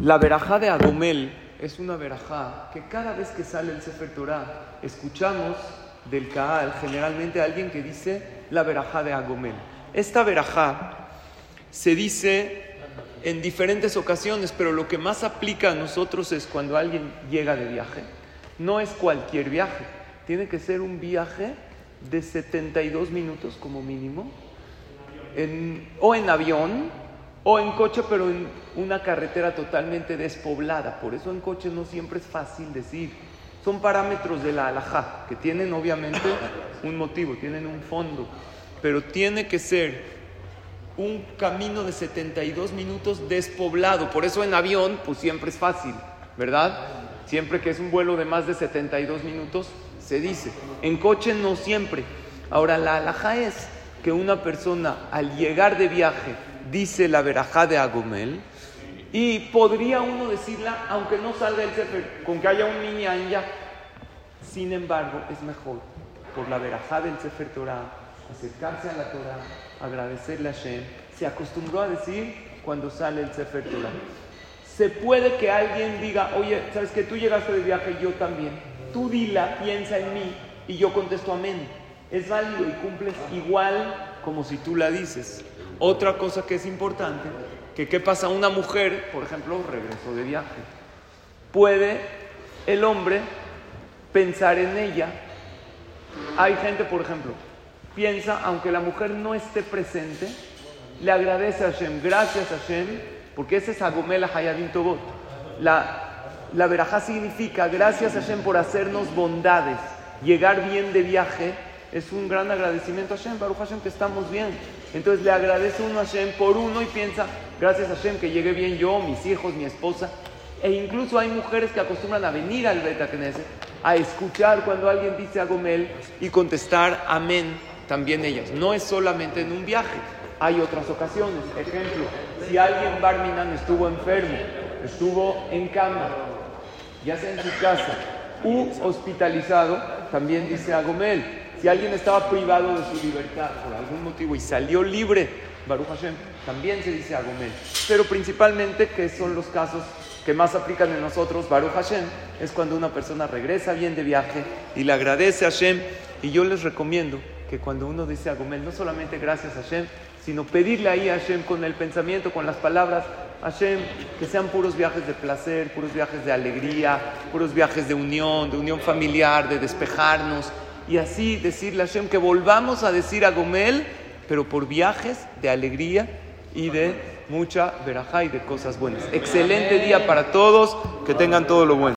La verajá de Agomel es una verajá que cada vez que sale el Sefer Torah escuchamos del Kaal generalmente alguien que dice la verajá de Agomel. Esta verajá se dice en diferentes ocasiones, pero lo que más aplica a nosotros es cuando alguien llega de viaje. No es cualquier viaje, tiene que ser un viaje de 72 minutos como mínimo, o en avión, o en coche, pero en una carretera totalmente despoblada. Por eso en coche no siempre es fácil decir. Son parámetros de la alajá, que tienen obviamente un motivo, tienen un fondo, pero tiene que ser un camino de 72 minutos despoblado. Por eso en avión, pues siempre es fácil, ¿verdad? Siempre que es un vuelo de más de 72 minutos, se dice. En coche no siempre. Ahora, la alajá es que una persona al llegar de viaje dice la verajá de Agomel, y podría uno decirla aunque no salga el Sefer, con que haya un ya. Sin embargo, es mejor por la verajá del Sefer Torah, acercarse a la Torah, agradecerle a Shem. Se acostumbró a decir cuando sale el Sefer Torah. Se puede que alguien diga, oye, ¿sabes que tú llegaste de viaje? Yo también. Tú dila, piensa en mí y yo contesto amén. Es válido y cumples igual como si tú la dices. Otra cosa que es importante, que qué pasa una mujer, por ejemplo, regresó de viaje. Puede el hombre pensar en ella. Hay gente, por ejemplo, piensa, aunque la mujer no esté presente, le agradece a Hashem, gracias a Hashem, porque ese es Agomela Hayadin Tobot. La, la verajá significa gracias a Hashem por hacernos bondades, llegar bien de viaje, es un gran agradecimiento a Hashem, Baruch Hashem que estamos bien. Entonces le agradece uno a Hashem por uno y piensa, gracias a Hashem que llegué bien yo, mis hijos, mi esposa. E incluso hay mujeres que acostumbran a venir al Beta Knesset a escuchar cuando alguien dice a Gomel y contestar amén también ellas. No es solamente en un viaje, hay otras ocasiones. Ejemplo, si alguien Barminan estuvo enfermo, estuvo en cama, ya sea en su casa, u hospitalizado, también dice a Gomel. Si alguien estaba privado de su libertad por algún motivo y salió libre, Baruch Hashem, también se dice Agomel. Pero principalmente, que son los casos que más aplican en nosotros, Baruch Hashem, es cuando una persona regresa bien de viaje y le agradece a Hashem. Y yo les recomiendo que cuando uno dice Agomel, no solamente gracias a Hashem, sino pedirle ahí a Hashem con el pensamiento, con las palabras, Hashem, que sean puros viajes de placer, puros viajes de alegría, puros viajes de unión, de unión familiar, de despejarnos, y así decirle a Hashem que volvamos a decir a Gomel, pero por viajes de alegría y de mucha verajá y de cosas buenas. Excelente día para todos, que tengan todo lo bueno.